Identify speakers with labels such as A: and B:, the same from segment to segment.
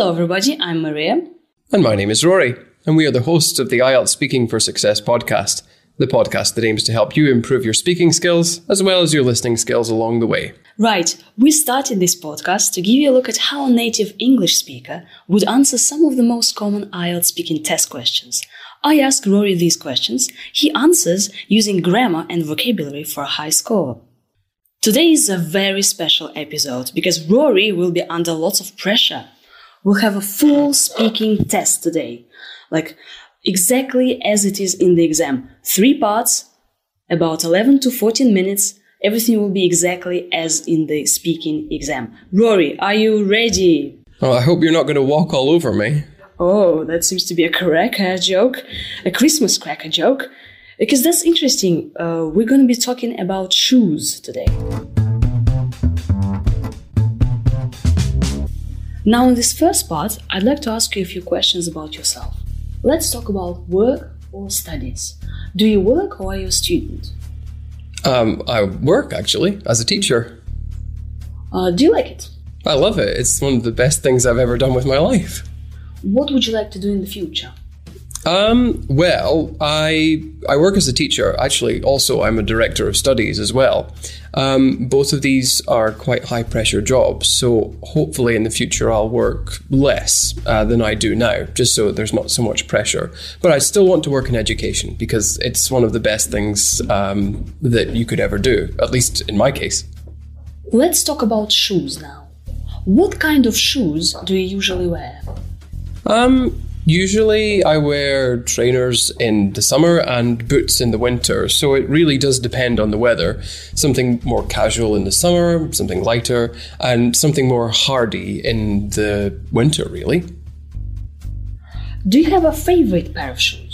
A: Hello, everybody. I'm Maria.
B: And my name is Rory, and we are the hosts of the IELTS Speaking for Success podcast, the podcast that aims to help you improve your speaking skills as well as your listening skills along the way.
A: Right, we started this podcast to give you a look at how a native English speaker would answer some of the most common IELTS speaking test questions. I ask Rory these questions, he answers using grammar and vocabulary for a high score. Today is a very special episode because Rory will be under lots of pressure. We'll have a full speaking test today, like exactly as it is in the exam. Three parts, about 11 to 14 minutes. Everything will be exactly as in the speaking exam. Rory, are you ready?
B: Oh, I hope you're not going to walk all over me.
A: Oh, that seems to be a cracker joke, a Christmas cracker joke. Because that's interesting. Uh, we're going to be talking about shoes today. Now, in this first part, I'd like to ask you a few questions about yourself. Let's talk about work or studies. Do you work or are you a student?
B: Um, I work actually as a teacher.
A: Uh, do you like it?
B: I love it. It's one of the best things I've ever done with my life.
A: What would you like to do in the future?
B: Um, well, I I work as a teacher. Actually, also I'm a director of studies as well. Um, both of these are quite high pressure jobs, so hopefully in the future I'll work less uh, than I do now, just so there's not so much pressure. But I still want to work in education because it's one of the best things um, that you could ever do, at least in my case.
A: Let's talk about shoes now. What kind of shoes do you usually wear?
B: Um, Usually, I wear trainers in the summer and boots in the winter, so it really does depend on the weather. Something more casual in the summer, something lighter, and something more hardy in the winter, really.
A: Do you have a favorite pair of shoes?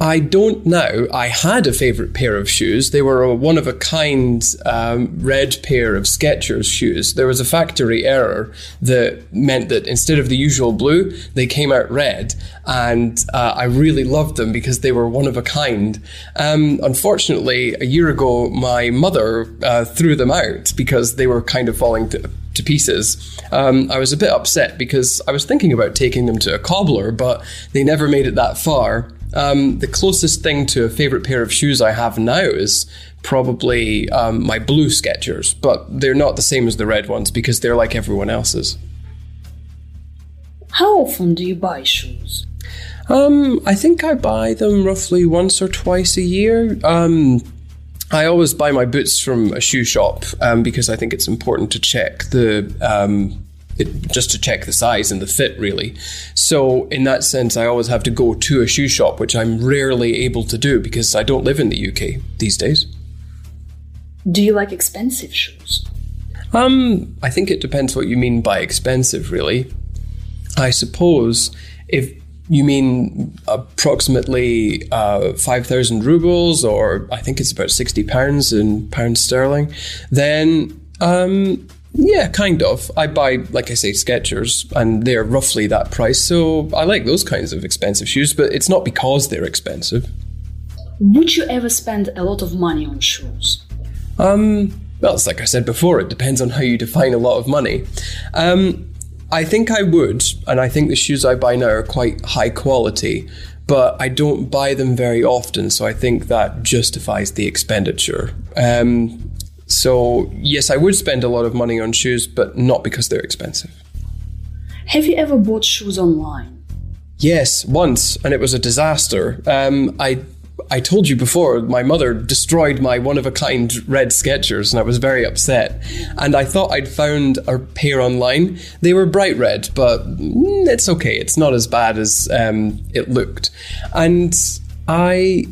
B: I don't know. I had a favourite pair of shoes. They were a one of a kind um, red pair of Skechers shoes. There was a factory error that meant that instead of the usual blue, they came out red. And uh, I really loved them because they were one of a kind. Um, unfortunately, a year ago, my mother uh, threw them out because they were kind of falling to pieces. Um, I was a bit upset because I was thinking about taking them to a cobbler, but they never made it that far. Um, the closest thing to a favorite pair of shoes I have now is probably um, my blue Skechers, but they're not the same as the red ones because they're like everyone else's.
A: How often do you buy shoes?
B: Um, I think I buy them roughly once or twice a year. Um, I always buy my boots from a shoe shop um, because I think it's important to check the um, it, just to check the size and the fit, really. So, in that sense, I always have to go to a shoe shop, which I'm rarely able to do because I don't live in the UK these days.
A: Do you like expensive shoes?
B: Um, I think it depends what you mean by expensive, really. I suppose if you mean approximately uh, 5,000 rubles, or I think it's about 60 pounds in pounds sterling, then um, yeah, kind of. I buy, like I say, Skechers, and they're roughly that price. So I like those kinds of expensive shoes, but it's not because they're expensive.
A: Would you ever spend a lot of money on shoes?
B: Um, well, it's like I said before, it depends on how you define a lot of money. Um, I think I would, and I think the shoes I buy now are quite high quality, but I don't buy them very often, so I think that justifies the expenditure. Um, so, yes, I would spend a lot of money on shoes, but not because they're expensive.
A: Have you ever bought shoes online?
B: Yes, once, and it was a disaster. Um, I I told you before, my mother destroyed my one of a kind red Skechers, and I was very upset. And I thought I'd found a pair online. They were bright red, but mm, it's okay. It's not as bad as um, it looked. And I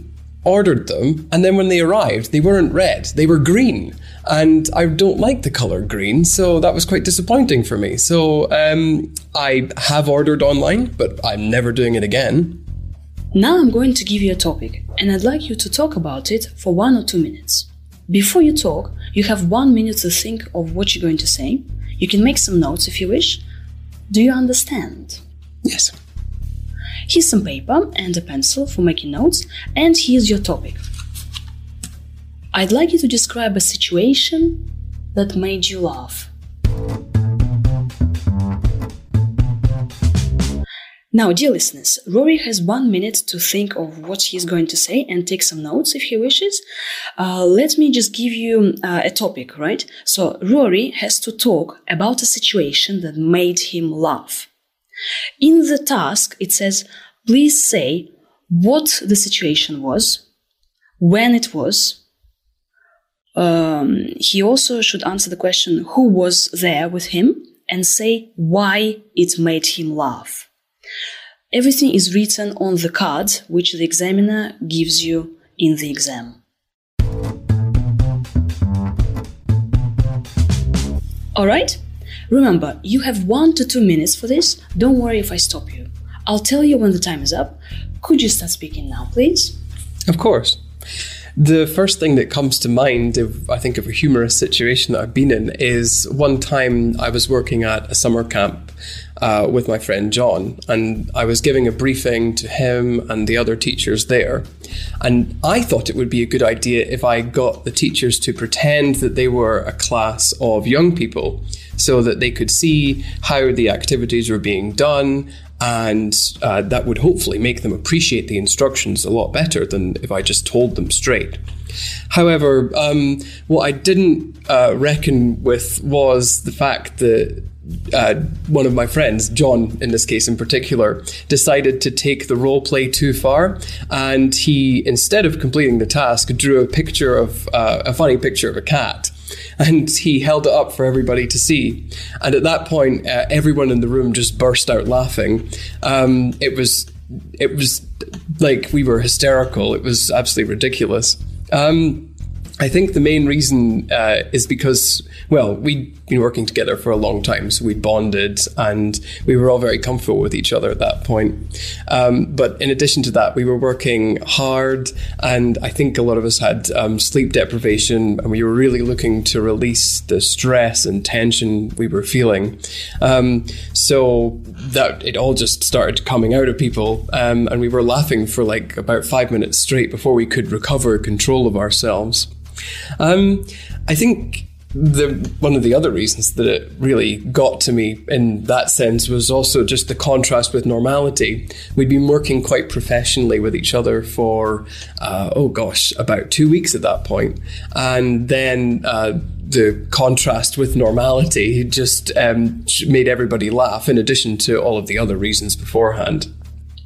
B: ordered them, and then when they arrived, they weren't red, they were green. And I don't like the color green, so that was quite disappointing for me. So um, I have ordered online, but I'm never doing it again.
A: Now I'm going to give you a topic, and I'd like you to talk about it for one or two minutes. Before you talk, you have one minute to think of what you're going to say. You can make some notes if you wish. Do you understand?
B: Yes.
A: Here's some paper and a pencil for making notes, and here's your topic. I'd like you to describe a situation that made you laugh. Now, dear listeners, Rory has one minute to think of what he's going to say and take some notes if he wishes. Uh, let me just give you uh, a topic, right? So, Rory has to talk about a situation that made him laugh. In the task, it says, please say what the situation was, when it was. Um, he also should answer the question who was there with him and say why it made him laugh. Everything is written on the card which the examiner gives you in the exam. Alright? Remember, you have one to two minutes for this. Don't worry if I stop you. I'll tell you when the time is up. Could you start speaking now, please?
B: Of course. The first thing that comes to mind, if I think of a humorous situation that I've been in, is one time I was working at a summer camp uh, with my friend John, and I was giving a briefing to him and the other teachers there. And I thought it would be a good idea if I got the teachers to pretend that they were a class of young people so that they could see how the activities were being done. And uh, that would hopefully make them appreciate the instructions a lot better than if I just told them straight. However, um, what I didn't uh, reckon with was the fact that uh, one of my friends, John in this case in particular, decided to take the role play too far, and he instead of completing the task, drew a picture of uh, a funny picture of a cat. And he held it up for everybody to see. And at that point, uh, everyone in the room just burst out laughing. Um, it was, it was like we were hysterical. It was absolutely ridiculous. Um, I think the main reason uh, is because, well, we'd been working together for a long time, so we bonded and we were all very comfortable with each other at that point. Um, but in addition to that, we were working hard, and I think a lot of us had um, sleep deprivation, and we were really looking to release the stress and tension we were feeling. Um, so that it all just started coming out of people, um, and we were laughing for like about five minutes straight before we could recover control of ourselves. Um, I think the one of the other reasons that it really got to me in that sense was also just the contrast with normality. We'd been working quite professionally with each other for uh, oh gosh, about two weeks at that point. and then. Uh, the contrast with normality just um, made everybody laugh, in addition to all of the other reasons beforehand.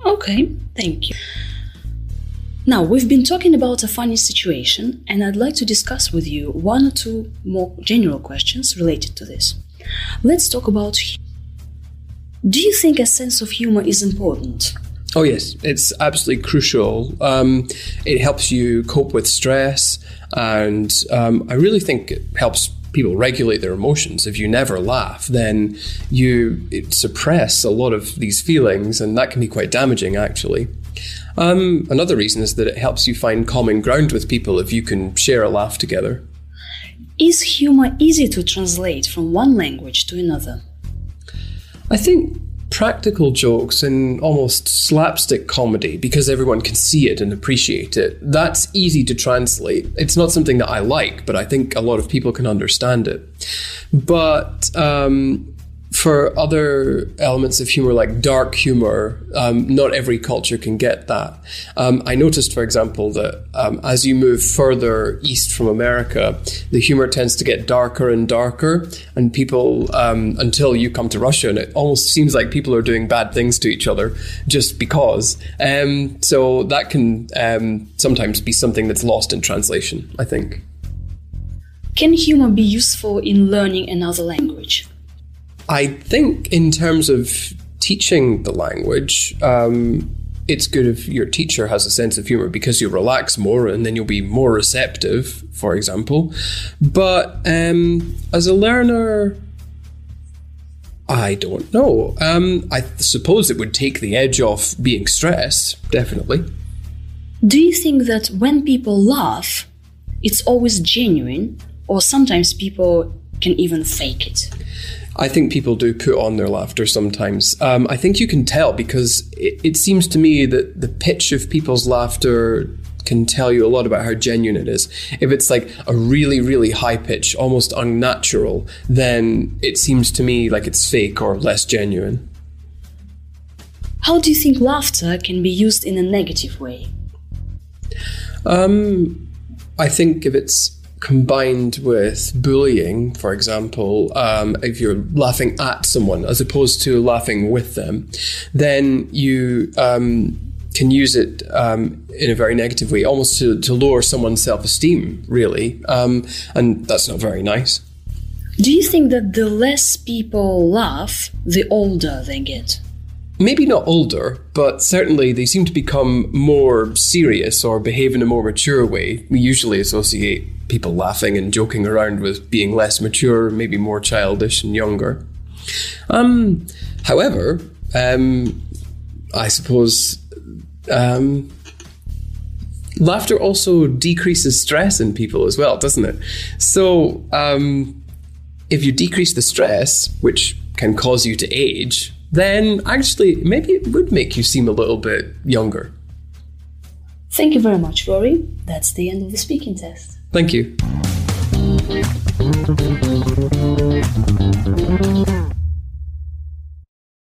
A: Okay, thank you. Now, we've been talking about a funny situation, and I'd like to discuss with you one or two more general questions related to this. Let's talk about. Do you think a sense of humor is important?
B: Oh, yes, it's absolutely crucial. Um, it helps you cope with stress, and um, I really think it helps people regulate their emotions. If you never laugh, then you suppress a lot of these feelings, and that can be quite damaging, actually. Um, another reason is that it helps you find common ground with people if you can share a laugh together.
A: Is humor easy to translate from one language to another?
B: I think practical jokes and almost slapstick comedy because everyone can see it and appreciate it. That's easy to translate. It's not something that I like, but I think a lot of people can understand it. But um, for other elements of humor, like dark humor, um, not every culture can get that. Um, I noticed, for example, that um, as you move further east from America, the humor tends to get darker and darker, and people, um, until you come to Russia, and it almost seems like people are doing bad things to each other just because. Um, so that can um, sometimes be something that's lost in translation, I think.
A: Can humor be useful in learning another language?
B: I think, in terms of teaching the language, um, it's good if your teacher has a sense of humor because you relax more and then you'll be more receptive, for example. But um, as a learner, I don't know. Um, I suppose it would take the edge off being stressed, definitely.
A: Do you think that when people laugh, it's always genuine, or sometimes people can even fake it?
B: I think people do put on their laughter sometimes. Um, I think you can tell because it, it seems to me that the pitch of people's laughter can tell you a lot about how genuine it is. If it's like a really, really high pitch, almost unnatural, then it seems to me like it's fake or less genuine.
A: How do you think laughter can be used in a negative way?
B: Um, I think if it's combined with bullying, for example, um, if you're laughing at someone as opposed to laughing with them, then you um, can use it um, in a very negative way, almost to, to lower someone's self esteem, really. Um, and that's not very nice.
A: Do you think that the less people laugh, the older they get?
B: maybe not older, but certainly they seem to become more serious or behave in a more mature way. We usually associate people laughing and joking around with being less mature, maybe more childish and younger. Um, however, um, I suppose um, laughter also decreases stress in people as well, doesn't it? So, um, if you decrease the stress, which can cause you to age, then actually maybe it would make you seem a little bit younger.
A: Thank you very much, Rory. That's the end of the speaking test.
B: Thank you.